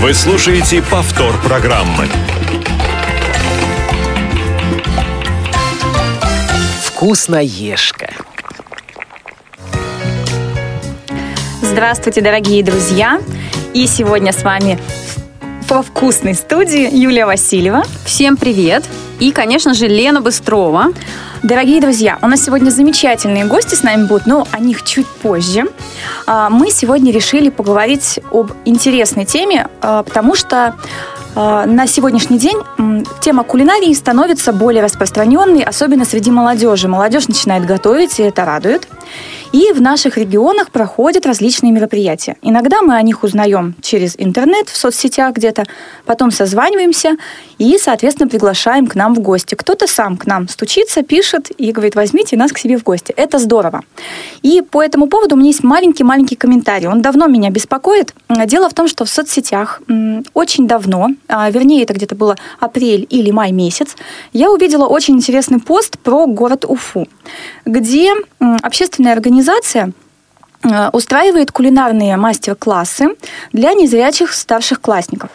Вы слушаете повтор программы. Вкусноежка. Здравствуйте, дорогие друзья! И сегодня с вами по вкусной студии Юлия Васильева. Всем привет! И, конечно же, Лена Быстрова. Дорогие друзья, у нас сегодня замечательные гости с нами будут, но о них чуть позже. А, мы сегодня решили поговорить об интересной теме, а, потому что а, на сегодняшний день тема кулинарии становится более распространенной, особенно среди молодежи. Молодежь начинает готовить, и это радует. И в наших регионах проходят различные мероприятия. Иногда мы о них узнаем через интернет, в соцсетях где-то, потом созваниваемся и, соответственно, приглашаем к нам в гости. Кто-то сам к нам стучится, пишет и говорит, возьмите нас к себе в гости. Это здорово. И по этому поводу у меня есть маленький-маленький комментарий. Он давно меня беспокоит. Дело в том, что в соцсетях очень давно, а, вернее, это где-то было апрель или май месяц, я увидела очень интересный пост про город Уфу, где общественная организация организация э, устраивает кулинарные мастер-классы для незрячих старших классников.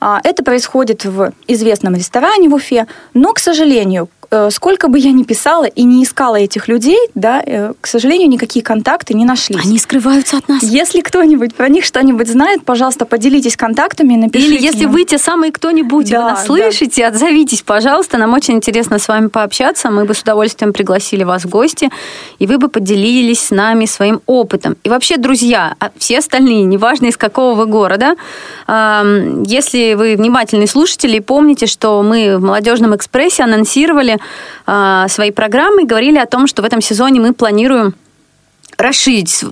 А, это происходит в известном ресторане в Уфе, но, к сожалению, сколько бы я ни писала и не искала этих людей, да, э, к сожалению, никакие контакты не нашлись. Они скрываются от нас. Если кто-нибудь про них что-нибудь знает, пожалуйста, поделитесь контактами, напишите. Или если нам. вы те самые кто-нибудь, да, вы нас да. слышите, отзовитесь, пожалуйста. Нам очень интересно с вами пообщаться. Мы бы с удовольствием пригласили вас в гости, и вы бы поделились с нами своим опытом. И вообще, друзья, а все остальные, неважно из какого вы города, если вы внимательный слушатель и помните, что мы в «Молодежном экспрессе» анонсировали э, свои программы и говорили о том, что в этом сезоне мы планируем расширить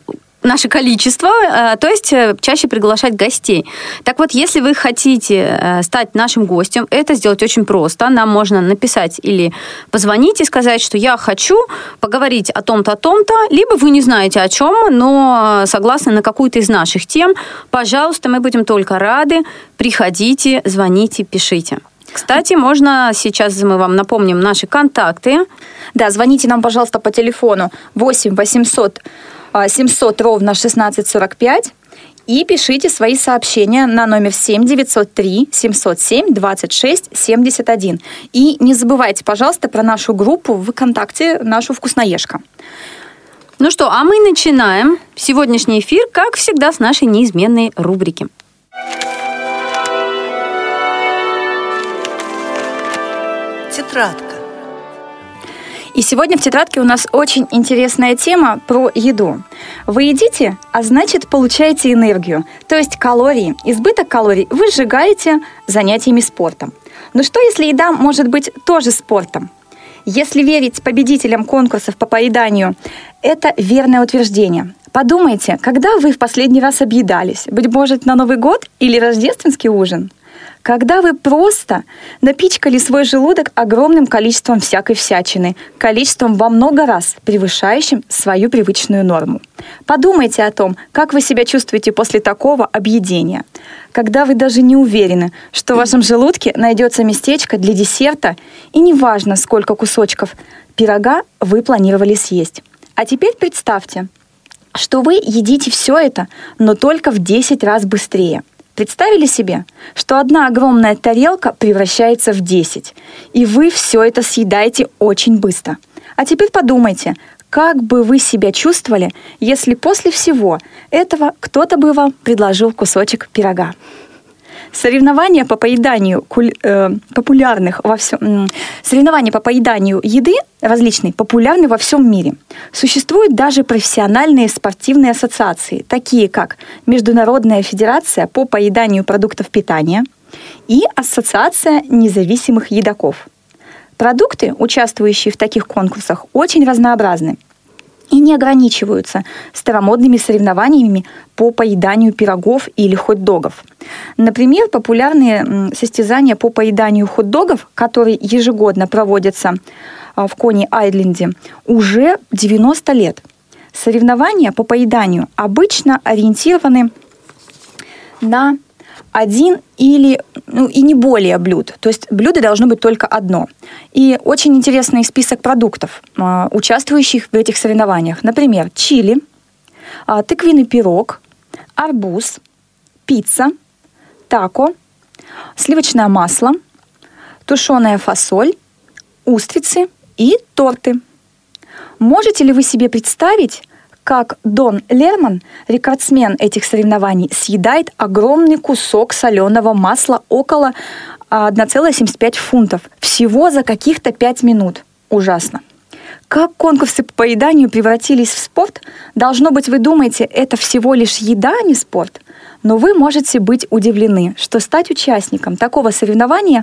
наше количество, э, то есть э, чаще приглашать гостей. Так вот, если вы хотите э, стать нашим гостем, это сделать очень просто. Нам можно написать или позвонить и сказать, что я хочу поговорить о том-то, о том-то, либо вы не знаете о чем, но согласны на какую-то из наших тем. Пожалуйста, мы будем только рады. Приходите, звоните, пишите. Кстати, можно сейчас мы вам напомним наши контакты. Да, звоните нам, пожалуйста, по телефону 8 800 700 ровно 1645 и пишите свои сообщения на номер 7 903 707 26 71. И не забывайте, пожалуйста, про нашу группу в ВКонтакте, нашу «Вкусноежка». Ну что, а мы начинаем сегодняшний эфир, как всегда, с нашей неизменной рубрики. Тетрадка. И сегодня в тетрадке у нас очень интересная тема про еду. Вы едите, а значит получаете энергию, то есть калории. Избыток калорий вы сжигаете занятиями спортом. Но что если еда может быть тоже спортом? Если верить победителям конкурсов по поеданию, это верное утверждение. Подумайте, когда вы в последний раз объедались? Быть может, на Новый год или рождественский ужин? Когда вы просто напичкали свой желудок огромным количеством всякой всячины, количеством во много раз превышающим свою привычную норму. Подумайте о том, как вы себя чувствуете после такого объедения, когда вы даже не уверены, что в вашем желудке найдется местечко для десерта, и неважно, сколько кусочков пирога вы планировали съесть. А теперь представьте, что вы едите все это, но только в 10 раз быстрее – Представили себе, что одна огромная тарелка превращается в 10, и вы все это съедаете очень быстро. А теперь подумайте, как бы вы себя чувствовали, если после всего этого кто-то бы вам предложил кусочек пирога? Соревнования по поеданию куль, э, популярных во всем соревнования по поеданию еды различные популярны во всем мире. Существуют даже профессиональные спортивные ассоциации, такие как Международная федерация по поеданию продуктов питания и Ассоциация независимых едоков. Продукты, участвующие в таких конкурсах, очень разнообразны – и не ограничиваются старомодными соревнованиями по поеданию пирогов или хот-догов. Например, популярные состязания по поеданию хот-догов, которые ежегодно проводятся а, в Кони-Айленде, уже 90 лет. Соревнования по поеданию обычно ориентированы на один или ну, и не более блюд. То есть блюдо должно быть только одно. И очень интересный список продуктов, э, участвующих в этих соревнованиях. Например, чили, э, тыквенный пирог, арбуз, пицца, тако, сливочное масло, тушеная фасоль, устрицы и торты. Можете ли вы себе представить, как Дон Лерман, рекордсмен этих соревнований, съедает огромный кусок соленого масла около 1,75 фунтов всего за каких-то 5 минут. Ужасно. Как конкурсы по поеданию превратились в спорт, должно быть, вы думаете, это всего лишь еда, а не спорт. Но вы можете быть удивлены, что стать участником такого соревнования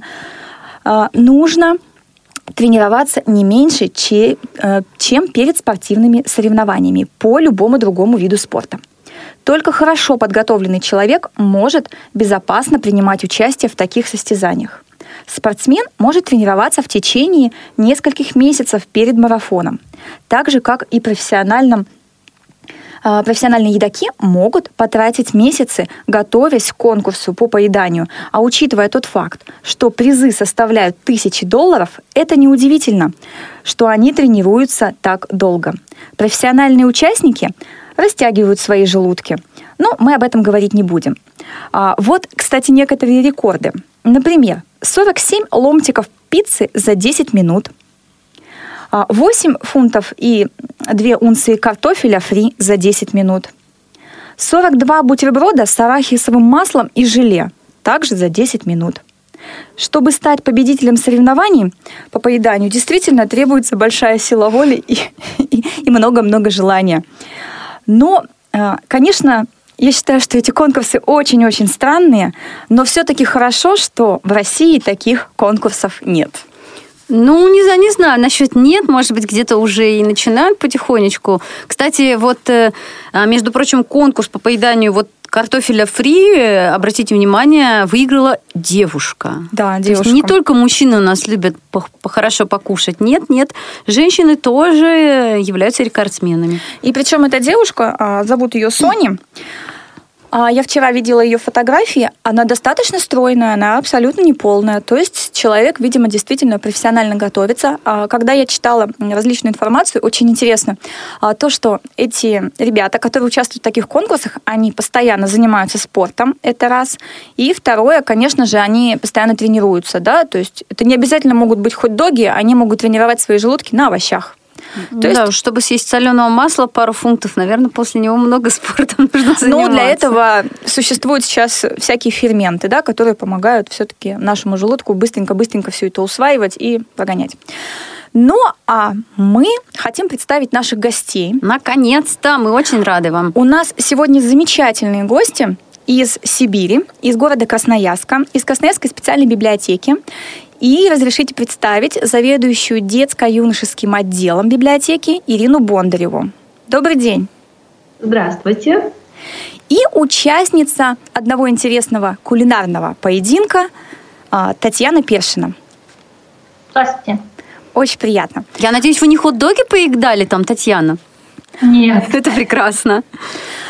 э, нужно тренироваться не меньше, чем, э, чем перед спортивными соревнованиями по любому другому виду спорта. Только хорошо подготовленный человек может безопасно принимать участие в таких состязаниях. Спортсмен может тренироваться в течение нескольких месяцев перед марафоном, так же, как и профессиональном а, профессиональные едоки могут потратить месяцы, готовясь к конкурсу по поеданию. А учитывая тот факт, что призы составляют тысячи долларов, это неудивительно, что они тренируются так долго. Профессиональные участники растягивают свои желудки. Но мы об этом говорить не будем. А, вот, кстати, некоторые рекорды. Например, 47 ломтиков пиццы за 10 минут – 8 а, фунтов и 2 унции картофеля фри за 10 минут. 42 бутерброда с арахисовым маслом и желе, также за 10 минут. Чтобы стать победителем соревнований по поеданию, действительно требуется большая сила воли и много-много желания. Но, а, конечно, я считаю, что эти конкурсы очень-очень странные, но все-таки хорошо, что в России таких конкурсов нет. Ну, не знаю, не знаю, насчет нет, может быть, где-то уже и начинают потихонечку. Кстати, вот, э, а, между прочим, конкурс по поеданию вот картофеля фри, обратите внимание, выиграла девушка. Да, девушка. То есть не только мужчины у нас любят хорошо покушать. Нет, нет, женщины тоже являются рекордсменами. И причем эта девушка, а, зовут ее Сони, я вчера видела ее фотографии. Она достаточно стройная, она абсолютно не полная. То есть человек, видимо, действительно профессионально готовится. А, когда я читала различную информацию, очень интересно а, то, что эти ребята, которые участвуют в таких конкурсах, они постоянно занимаются спортом, это раз. И второе, конечно же, они постоянно тренируются, да, то есть это не обязательно могут быть хоть доги, они могут тренировать свои желудки на овощах. То да, есть... чтобы съесть соленого масла пару фунтов, наверное, после него много спорта нужно заниматься. Ну, для этого существуют сейчас всякие ферменты, да, которые помогают все-таки нашему желудку быстренько-быстренько все это усваивать и прогонять. Ну, а мы хотим представить наших гостей. Наконец-то, мы очень рады вам. У нас сегодня замечательные гости из Сибири, из города Красноярска, из Красноярской специальной библиотеки. И разрешите представить заведующую детско-юношеским отделом библиотеки Ирину Бондареву. Добрый день. Здравствуйте. И участница одного интересного кулинарного поединка а, Татьяна Першина. Здравствуйте. Очень приятно. Я надеюсь, вы не хот-доги поедали там, Татьяна? Нет. Это прекрасно.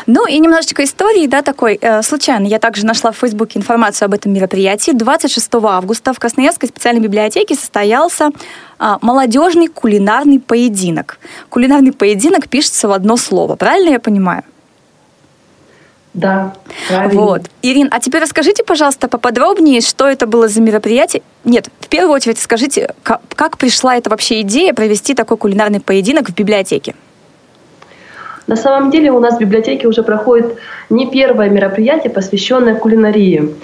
Ну и немножечко истории, да, такой. Э, случайно я также нашла в Фейсбуке информацию об этом мероприятии. 26 августа в Красноярской специальной библиотеке состоялся э, молодежный кулинарный поединок. Кулинарный поединок пишется в одно слово, правильно я понимаю? Да, правильно. Вот. Ирин, а теперь расскажите, пожалуйста, поподробнее, что это было за мероприятие. Нет, в первую очередь скажите, как, как пришла эта вообще идея провести такой кулинарный поединок в библиотеке? На самом деле у нас в библиотеке уже проходит не первое мероприятие, посвященное кулинарии.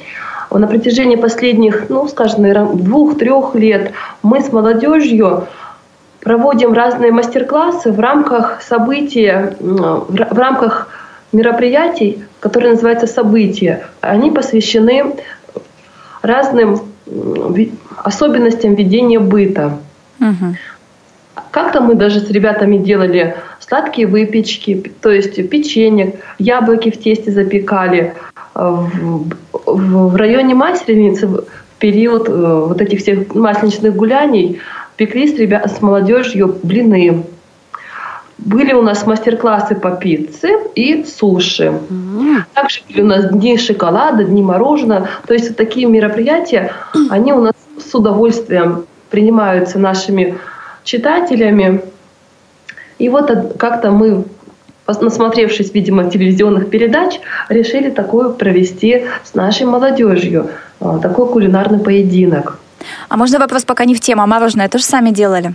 На протяжении последних, ну, скажем, наверное, двух-трех лет мы с молодежью проводим разные мастер-классы в рамках события, в рамках мероприятий, которые называются «События». Они посвящены разным особенностям ведения быта. Угу. Как-то мы даже с ребятами делали сладкие выпечки, то есть печенье, яблоки в тесте запекали. В, в, в районе Масленицы в период э, вот этих всех масленичных гуляний пекли с, ребят, с молодежью блины. Были у нас мастер-классы по пицце и суши. Mm-hmm. Также были у нас дни шоколада, дни мороженого. То есть вот такие мероприятия, они у нас с удовольствием принимаются нашими читателями. И вот как-то мы насмотревшись, видимо, телевизионных передач, решили такое провести с нашей молодежью, а, такой кулинарный поединок. А можно вопрос пока не в тему, а мороженое тоже сами делали?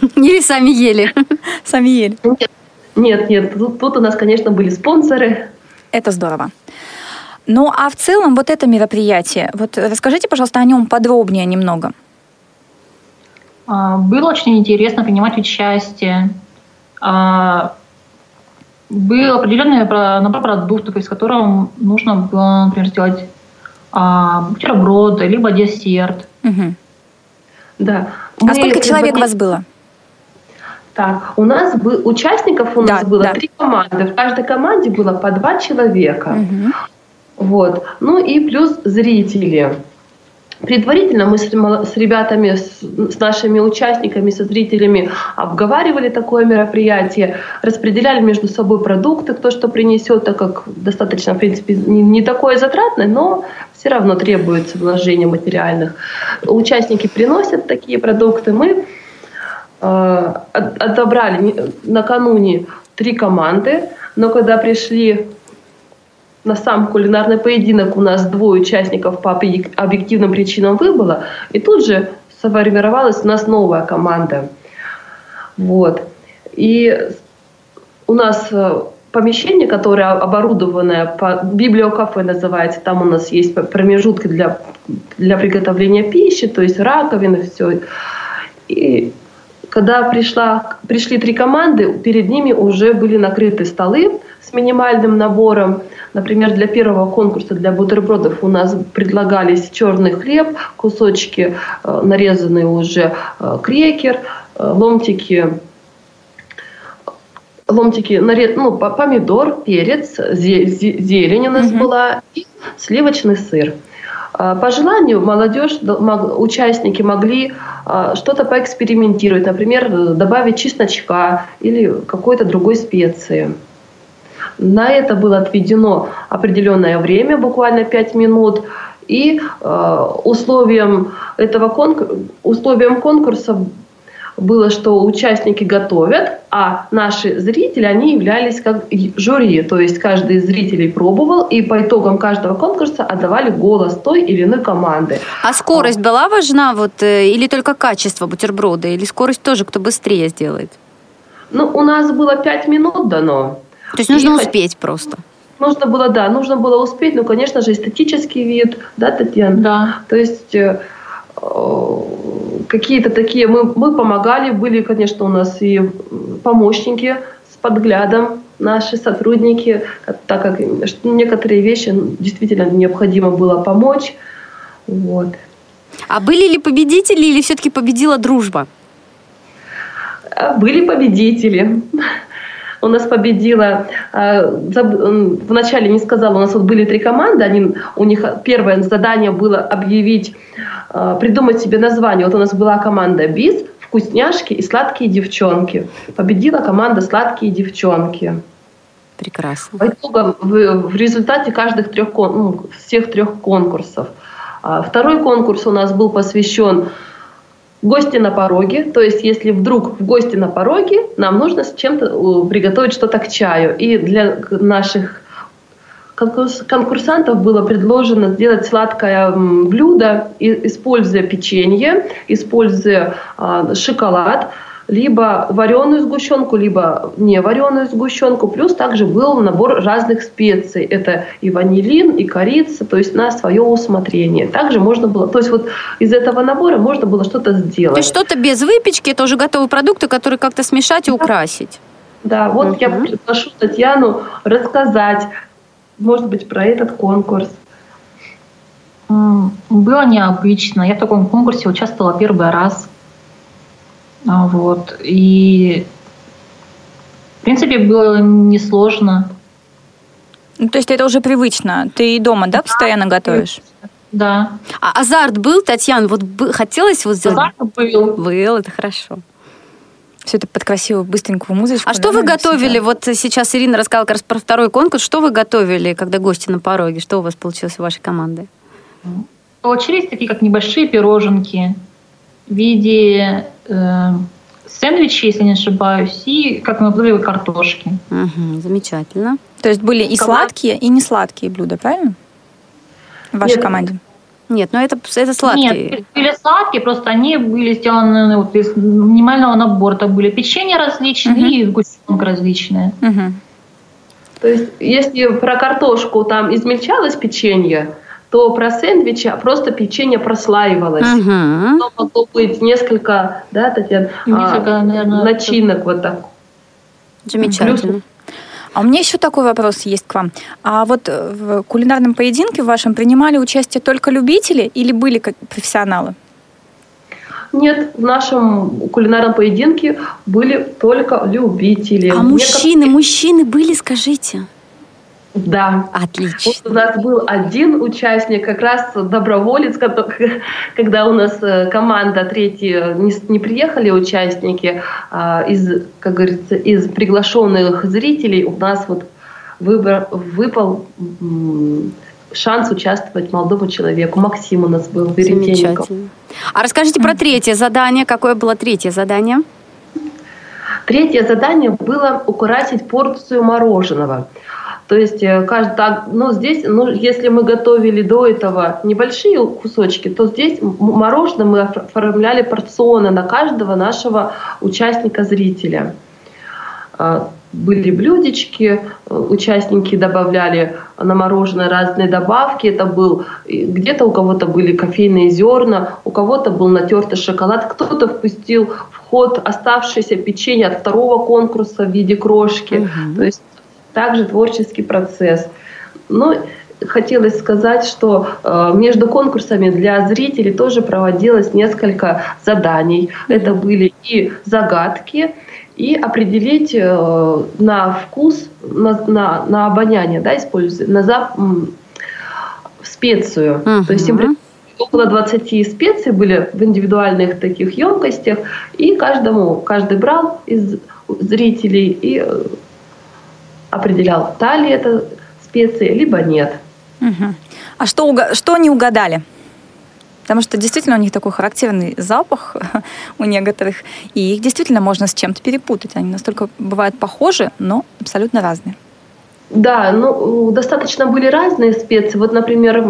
Или сами ели? Сами ели. Нет, нет, тут, тут у нас, конечно, были спонсоры. Это здорово. Ну, а в целом вот это мероприятие, вот расскажите, пожалуйста, о нем подробнее немного. А, было очень интересно принимать участие. А, был определенный набор продуктов, из которого нужно было, например, сделать а, бутерброды, либо десерт. Угу. Да. Мы а сколько человек у вас было? Так, у нас был участников у нас да, было да. три команды. В каждой команде было по два человека. Угу. Вот. Ну и плюс зрители. Предварительно мы с, ребятами, с, нашими участниками, со зрителями обговаривали такое мероприятие, распределяли между собой продукты, кто что принесет, так как достаточно, в принципе, не, такое затратное, но все равно требуется вложения материальных. Участники приносят такие продукты. Мы э, отобрали накануне три команды, но когда пришли на сам кулинарный поединок у нас двое участников по объективным причинам выбыло, и тут же сформировалась у нас новая команда. Вот. И у нас э, помещение, которое оборудованное, по, библиокафе называется, там у нас есть промежутки для, для приготовления пищи, то есть раковины, все. И когда пришла, пришли три команды, перед ними уже были накрыты столы с минимальным набором Например, для первого конкурса для бутербродов у нас предлагались черный хлеб, кусочки э, нарезанные уже э, крекер, э, ломтики ломтики, ну, помидор, перец, зелень у нас mm была и сливочный сыр. По желанию молодежь, участники могли что-то поэкспериментировать, например, добавить чесночка или какой-то другой специи. На это было отведено определенное время, буквально 5 минут. И э, условием этого конкурса, условием конкурса было, что участники готовят, а наши зрители, они являлись как жюри. То есть каждый из зрителей пробовал, и по итогам каждого конкурса отдавали голос той или иной команды. А скорость была важна, вот, э, или только качество бутерброда, или скорость тоже, кто быстрее сделает? Ну, у нас было 5 минут дано. То есть нужно и успеть просто. Нужно было, да, нужно было успеть, ну, конечно же, эстетический вид, да, Татьяна? Да. То есть э, какие-то такие, мы, мы помогали, были, конечно, у нас и помощники с подглядом, наши сотрудники, так как некоторые вещи действительно необходимо было помочь. Вот. А были ли победители или все-таки победила дружба? Были победители у нас победила, э, вначале не сказала, у нас вот были три команды, они, у них первое задание было объявить, э, придумать себе название. Вот у нас была команда БИС, вкусняшки и сладкие девчонки. Победила команда сладкие девчонки. Прекрасно. По итогам, в, в результате каждых трех, ну, всех трех конкурсов. А второй конкурс у нас был посвящен гости на пороге, то есть если вдруг в гости на пороге, нам нужно с чем-то приготовить что-то к чаю. И для наших конкурсантов было предложено сделать сладкое блюдо, используя печенье, используя а, шоколад, либо вареную сгущенку, либо не вареную сгущенку. Плюс также был набор разных специй. Это и ванилин, и корица, то есть на свое усмотрение. Также можно было, то есть вот из этого набора можно было что-то сделать. То есть что-то без выпечки, это уже готовые продукты, которые как-то смешать и да. украсить. Да, вот угу. я приглашу Татьяну рассказать, может быть, про этот конкурс. Было необычно. Я в таком конкурсе участвовала первый раз. А, вот. И, в принципе, было несложно. Ну, то есть это уже привычно. Ты и дома, да, постоянно готовишь? Да. А азарт был, Татьяна? Вот хотелось вот сделать? Азарт был. Был, это хорошо. Все это под красивую, быстренькую музычку. А да, что вы готовили? Вот сейчас Ирина рассказала как раз про второй конкурс. Что вы готовили, когда гости на пороге? Что у вас получилось у вашей команды? Получились такие, как небольшие пироженки в виде э, сэндвичи, если не ошибаюсь, и, как мы говорили, картошки. Угу, замечательно. То есть были и сладкие, и несладкие блюда, правильно? В вашей Нет. команде? Нет, ну это, это сладкие. Нет, были сладкие, просто они были сделаны вот, из минимального набора. Там были печенье различные угу. и сгущенка различные. Угу. То есть, если про картошку там измельчалось печенье, то про сэндвичи просто печенье прослаивалось. Угу. Но могло быть несколько, да, Татьяна, несколько, а, наверное, начинок вот так. Замечательно. Плюс а у меня еще такой вопрос есть к вам. А вот э, в кулинарном поединке в вашем принимали участие только любители или были как профессионалы? Нет, в нашем кулинарном поединке были только любители. А мужчины, Некоторые... мужчины были, скажите? Да. Отлично. Вот у нас был один участник, как раз доброволец, когда у нас э, команда третья не, не приехали участники, а из, как говорится, из приглашенных зрителей у нас вот выбор, выпал шанс участвовать молодому человеку. Максим у нас был, Веретенников. А расскажите про третье задание. Какое было третье задание? Третье задание было украсить порцию мороженого. То есть э, каждый, так, ну здесь, ну если мы готовили до этого небольшие кусочки, то здесь мороженое мы оформляли порционно на каждого нашего участника-зрителя. А, были блюдечки, э, участники добавляли на мороженое разные добавки. Это был где-то у кого-то были кофейные зерна, у кого-то был натертый шоколад, кто-то впустил в ход оставшееся печенье от второго конкурса в виде крошки. Угу. То есть также творческий процесс. Но хотелось сказать, что э, между конкурсами для зрителей тоже проводилось несколько заданий. Это были и загадки, и определить э, на вкус, на, на, на обоняние, да, используя, на зап, специю. Uh-huh. То есть им около 20 специй были в индивидуальных таких емкостях, и каждому, каждый брал из зрителей и э, определял, та ли это специя, либо нет. Угу. А что, что они угадали? Потому что действительно у них такой характерный запах у некоторых, и их действительно можно с чем-то перепутать. Они настолько бывают похожи, но абсолютно разные. Да, ну достаточно были разные специи. Вот, например,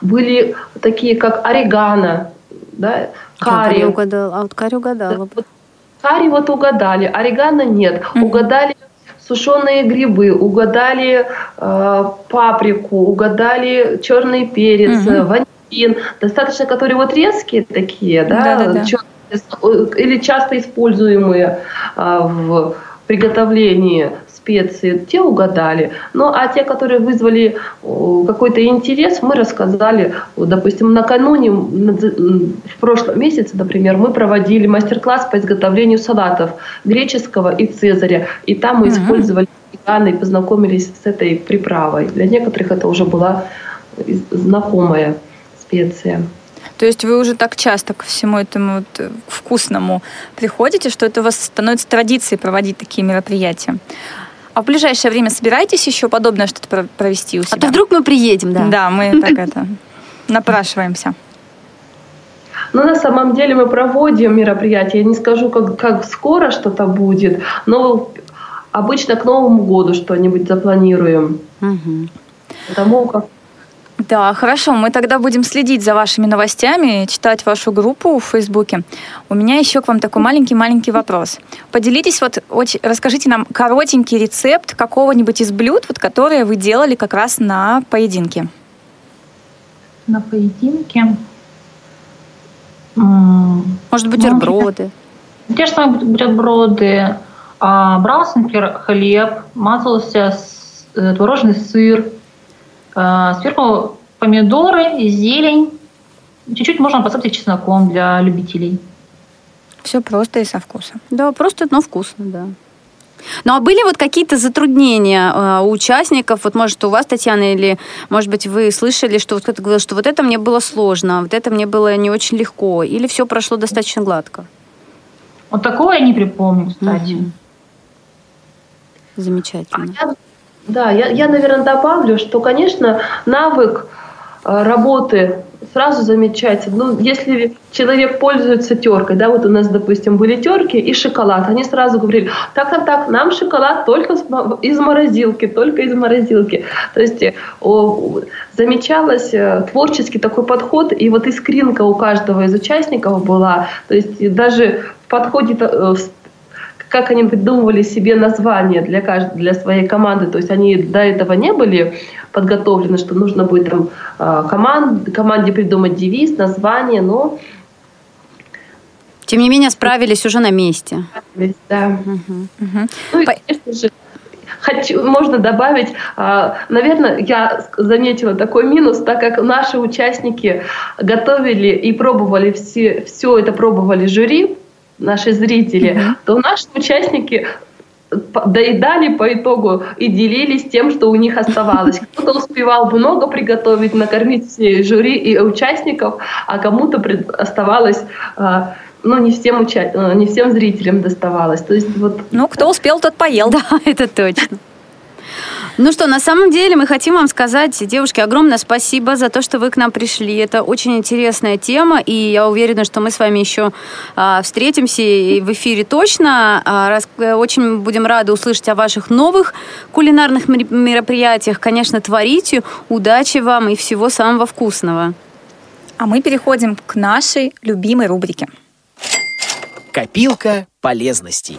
были такие, как орегано, да, карри. Я угадала, а вот карри угадала. Да, вот, карри вот угадали, орегано нет. Mm-hmm. Угадали сушеные грибы, угадали э, паприку, угадали черный перец, угу. ванилин, достаточно, которые вот резкие такие, да, да, да, да. или часто используемые э, в приготовлении специи, те угадали. Ну, а те, которые вызвали какой-то интерес, мы рассказали. Допустим, накануне, в прошлом месяце, например, мы проводили мастер-класс по изготовлению салатов греческого и цезаря. И там мы использовали веганы и познакомились с этой приправой. Для некоторых это уже была знакомая специя. То есть вы уже так часто ко всему этому вот э, вкусному приходите, что это у вас становится традицией проводить такие мероприятия. А в ближайшее время собираетесь еще подобное что-то провести у себя? А то вдруг мы приедем, да? Да, мы так это напрашиваемся. Ну, на самом деле мы проводим мероприятия. Я не скажу, как, как скоро что-то будет, но обычно к Новому году что-нибудь запланируем. Угу. Потому как да, хорошо. Мы тогда будем следить за вашими новостями, читать вашу группу в Фейсбуке. У меня еще к вам такой маленький-маленький вопрос. Поделитесь, вот, очень, расскажите нам коротенький рецепт какого-нибудь из блюд, вот, которые вы делали как раз на поединке. На поединке? Может, бутерброды? Ну, те же самые бутерброды. А, брался, например, хлеб, мазался с, э, творожный сыр, сверху помидоры, зелень. Чуть-чуть можно посыпать чесноком для любителей. Все просто и со вкусом. Да, просто, но вкусно, да. Ну а были вот какие-то затруднения э, у участников? Вот может у вас, Татьяна, или может быть вы слышали, что вот кто-то говорил, что вот это мне было сложно, вот это мне было не очень легко, или все прошло достаточно гладко? Вот такого я не припомню, кстати. Угу. Замечательно. А я да, я, я, наверное, добавлю, что, конечно, навык работы сразу замечается. Ну, если человек пользуется теркой, да, вот у нас, допустим, были терки и шоколад, они сразу говорили, так, так, так, нам шоколад только из морозилки, только из морозилки. То есть о, замечалось э, творческий такой подход, и вот искринка у каждого из участников была. То есть даже в подходе э, как они придумывали себе название для, каждой, для своей команды. То есть они до этого не были подготовлены, что нужно будет там, а, команд, команде придумать девиз, название, но... Тем не менее, справились уже на месте. Да. Угу. Угу. Ну, и, конечно же, Хочу, можно добавить, а, наверное, я заметила такой минус, так как наши участники готовили и пробовали все, все это пробовали жюри, наши зрители, mm-hmm. то наши участники доедали по итогу и делились тем, что у них оставалось. Кто-то успевал много приготовить, накормить жюри и участников, а кому-то оставалось а, ну, не всем, уча... не всем зрителям доставалось. То есть, вот... Ну, кто успел, тот поел. Да, это точно. Ну что, на самом деле мы хотим вам сказать, девушки, огромное спасибо за то, что вы к нам пришли. Это очень интересная тема, и я уверена, что мы с вами еще а, встретимся и в эфире точно. А, раз, э, очень будем рады услышать о ваших новых кулинарных мероприятиях. Конечно, творите. Удачи вам и всего самого вкусного. А мы переходим к нашей любимой рубрике. Копилка полезностей.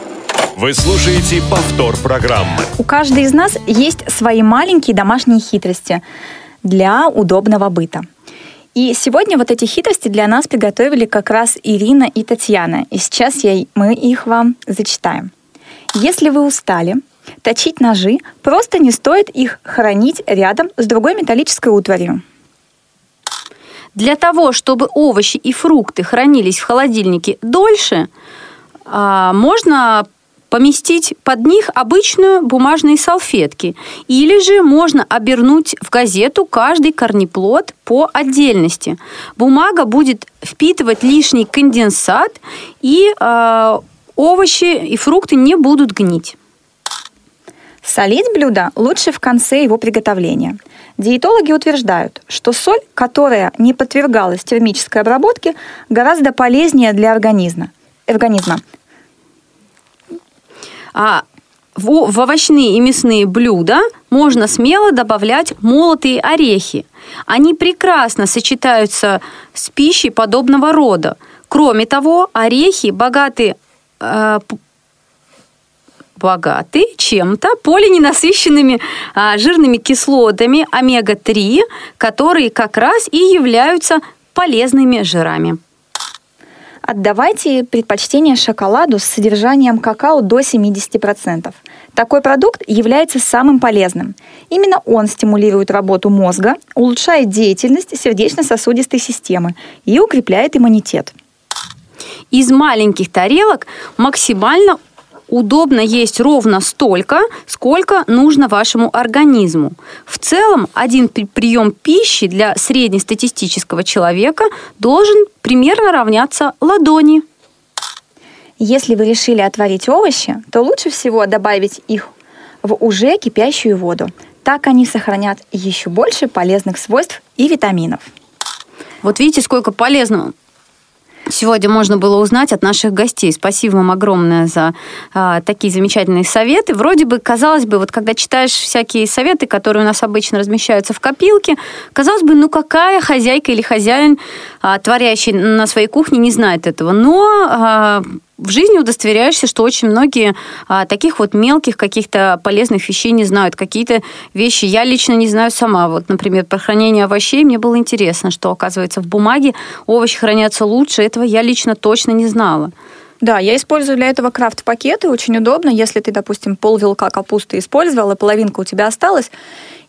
Вы слушаете повтор программы. У каждой из нас есть свои маленькие домашние хитрости для удобного быта. И сегодня вот эти хитрости для нас приготовили как раз Ирина и Татьяна. И сейчас я, мы их вам зачитаем. Если вы устали, точить ножи, просто не стоит их хранить рядом с другой металлической утварью. Для того, чтобы овощи и фрукты хранились в холодильнике дольше, а, можно поместить под них обычную бумажные салфетки. Или же можно обернуть в газету каждый корнеплод по отдельности. Бумага будет впитывать лишний конденсат, и э, овощи и фрукты не будут гнить. Солить блюдо лучше в конце его приготовления. Диетологи утверждают, что соль, которая не подвергалась термической обработке, гораздо полезнее для организма. организма. А в, в овощные и мясные блюда можно смело добавлять молотые орехи. Они прекрасно сочетаются с пищей подобного рода. Кроме того, орехи богаты э, богаты чем-то полиненасыщенными э, жирными кислотами омега-3, которые как раз и являются полезными жирами. Отдавайте предпочтение шоколаду с содержанием какао до 70%. Такой продукт является самым полезным. Именно он стимулирует работу мозга, улучшает деятельность сердечно-сосудистой системы и укрепляет иммунитет. Из маленьких тарелок максимально удобно есть ровно столько, сколько нужно вашему организму. В целом, один прием пищи для среднестатистического человека должен примерно равняться ладони. Если вы решили отварить овощи, то лучше всего добавить их в уже кипящую воду. Так они сохранят еще больше полезных свойств и витаминов. Вот видите, сколько полезного сегодня можно было узнать от наших гостей. Спасибо вам огромное за а, такие замечательные советы. Вроде бы, казалось бы, вот когда читаешь всякие советы, которые у нас обычно размещаются в копилке, казалось бы, ну какая хозяйка или хозяин, а, творящий на своей кухне, не знает этого. Но а, в жизни удостоверяешься, что очень многие а, таких вот мелких каких-то полезных вещей не знают. Какие-то вещи я лично не знаю сама. Вот, например, про хранение овощей мне было интересно, что, оказывается, в бумаге овощи хранятся лучше. Этого я лично точно не знала. Да, я использую для этого крафт-пакеты. Очень удобно, если ты, допустим, пол вилка капусты использовала, половинка у тебя осталась,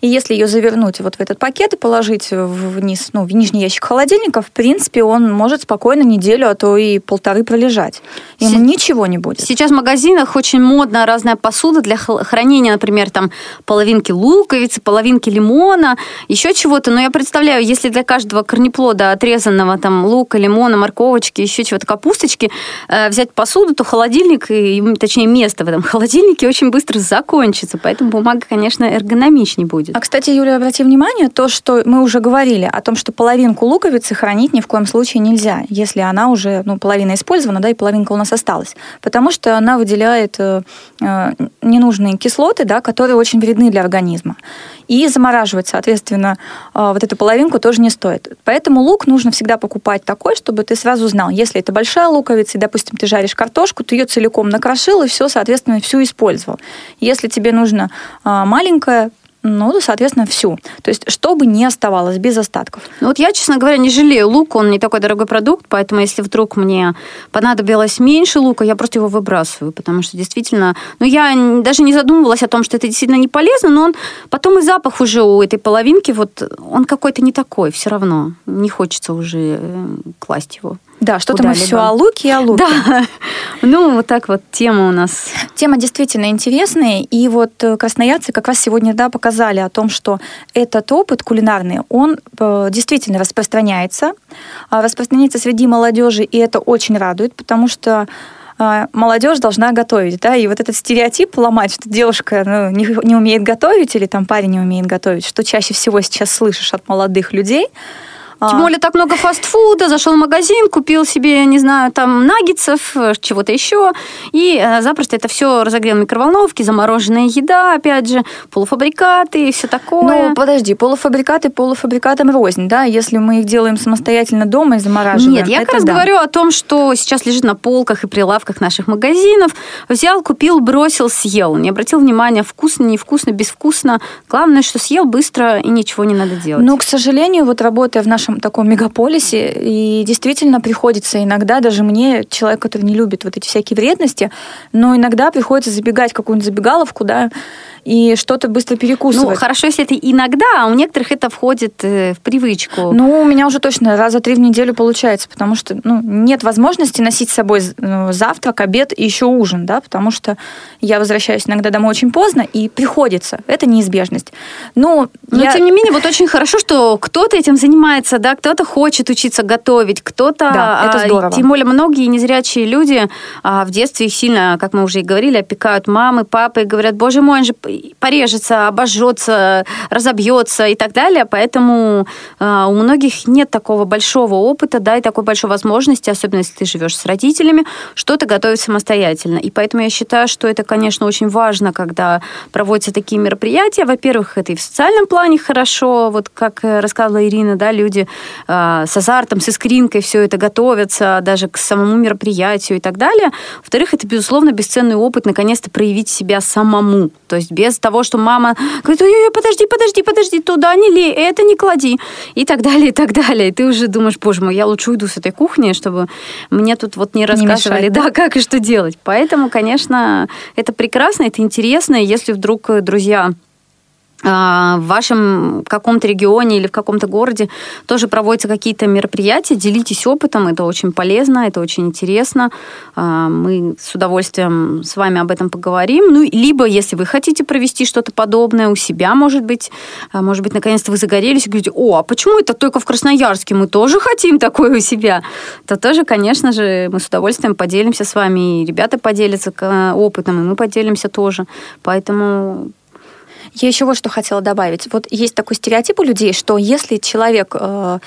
и если ее завернуть вот в этот пакет и положить вниз, ну, в нижний ящик холодильника, в принципе, он может спокойно неделю, а то и полторы пролежать. Ему С... ничего не будет. Сейчас в магазинах очень модная разная посуда для хранения, например, там половинки луковицы, половинки лимона, еще чего-то. Но я представляю, если для каждого корнеплода отрезанного там лука, лимона, морковочки, еще чего-то, капусточки, э, взять посуду, то холодильник, и, точнее, место в этом холодильнике очень быстро закончится. Поэтому бумага, конечно, эргономичнее будет. А, кстати, Юлия, обрати внимание, то, что мы уже говорили о том, что половинку луковицы хранить ни в коем случае нельзя, если она уже, ну, половина использована, да, и половинка у нас осталась. Потому что она выделяет э, э ненужные кислоты, да, которые очень вредны для организма. И замораживать, соответственно, э, вот эту половинку тоже не стоит. Поэтому лук нужно всегда покупать такой, чтобы ты сразу знал, если это большая луковица, и, допустим, ты жаришь картошку, ты ее целиком накрошил и все, соответственно, всю использовал. Если тебе нужно э, маленькая, ну, соответственно, всю. То есть, чтобы не оставалось без остатков. Ну, вот я, честно говоря, не жалею лук, он не такой дорогой продукт, поэтому если вдруг мне понадобилось меньше лука, я просто его выбрасываю, потому что действительно, ну, я даже не задумывалась о том, что это действительно не полезно, но он потом и запах уже у этой половинки, вот он какой-то не такой все равно. Не хочется уже э, класть его. Да, что-то мы все о луке и о луке. Да. Ну, вот так вот тема у нас. Тема действительно интересная. И вот э, красноярцы как раз сегодня да, показали о том, что этот опыт кулинарный, он э, действительно распространяется. А, распространяется среди молодежи, и это очень радует, потому что а, молодежь должна готовить, да, и вот этот стереотип ломать, что девушка ну, не, не умеет готовить или там парень не умеет готовить, что чаще всего сейчас слышишь от молодых людей, тем более так много фастфуда, зашел в магазин, купил себе, не знаю, там наггетсов, чего-то еще, и э, запросто это все разогрел в микроволновке, замороженная еда, опять же, полуфабрикаты и все такое. Ну, подожди, полуфабрикаты полуфабрикатам рознь, да, если мы их делаем самостоятельно дома и замораживаем. Нет, я как раз да. говорю о том, что сейчас лежит на полках и прилавках наших магазинов. Взял, купил, бросил, съел. Не обратил внимания, вкусно, невкусно, безвкусно. Главное, что съел быстро и ничего не надо делать. Ну, к сожалению, вот работая в нашем нашем таком мегаполисе, и действительно приходится иногда, даже мне, человек, который не любит вот эти всякие вредности, но иногда приходится забегать в какую-нибудь забегаловку, да, и что-то быстро перекусывать. Ну, хорошо, если это иногда, а у некоторых это входит э, в привычку. Ну, у меня уже точно раза три в неделю получается, потому что ну, нет возможности носить с собой ну, завтрак, обед и еще ужин, да, потому что я возвращаюсь иногда домой очень поздно, и приходится. Это неизбежность. Но, Но я... тем не менее, вот очень хорошо, что кто-то этим занимается, да, кто-то хочет учиться готовить, кто-то... Да, это а, здорово. Тем более многие незрячие люди а, в детстве их сильно, как мы уже и говорили, опекают мамы, папы, и говорят, боже мой, он же порежется, обожжется, разобьется и так далее. Поэтому э, у многих нет такого большого опыта, да, и такой большой возможности, особенно если ты живешь с родителями, что-то готовить самостоятельно. И поэтому я считаю, что это, конечно, очень важно, когда проводятся такие мероприятия. Во-первых, это и в социальном плане хорошо, вот как рассказывала Ирина, да, люди э, с азартом, с искринкой все это готовятся, даже к самому мероприятию и так далее. Во-вторых, это, безусловно, бесценный опыт наконец-то проявить себя самому, то есть без того, что мама говорит, ой-ой, подожди, подожди, подожди, туда не лей, это не клади, и так далее, и так далее. И ты уже думаешь, боже мой, я лучше уйду с этой кухни, чтобы мне тут вот не рассказывали, не мешать, да, как и что делать. Поэтому, конечно, это прекрасно, это интересно, если вдруг друзья а, в вашем каком-то регионе или в каком-то городе тоже проводятся какие-то мероприятия, делитесь опытом, это очень полезно, это очень интересно. А, мы с удовольствием с вами об этом поговорим. Ну, либо, если вы хотите провести что-то подобное у себя, может быть, а, может быть, наконец-то вы загорелись и говорите, о, а почему это только в Красноярске? Мы тоже хотим такое у себя. То тоже, конечно же, мы с удовольствием поделимся с вами, и ребята поделятся опытом, и мы поделимся тоже. Поэтому я еще вот что хотела добавить. Вот есть такой стереотип у людей, что если человек, э,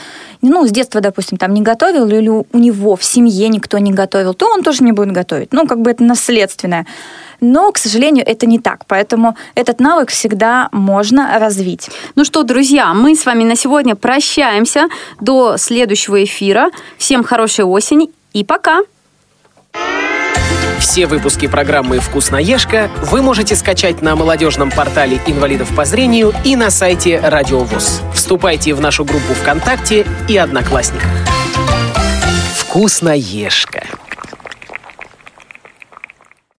ну, с детства, допустим, там не готовил, или у него в семье никто не готовил, то он тоже не будет готовить. Ну, как бы это наследственное. Но, к сожалению, это не так. Поэтому этот навык всегда можно развить. Ну что, друзья, мы с вами на сегодня прощаемся до следующего эфира. Всем хорошей осени и пока! Все выпуски программы «Вкусноежка» вы можете скачать на молодежном портале инвалидов по зрению и на сайте Радио ВОЗ. Вступайте в нашу группу ВКонтакте и Одноклассниках. «Вкусноежка»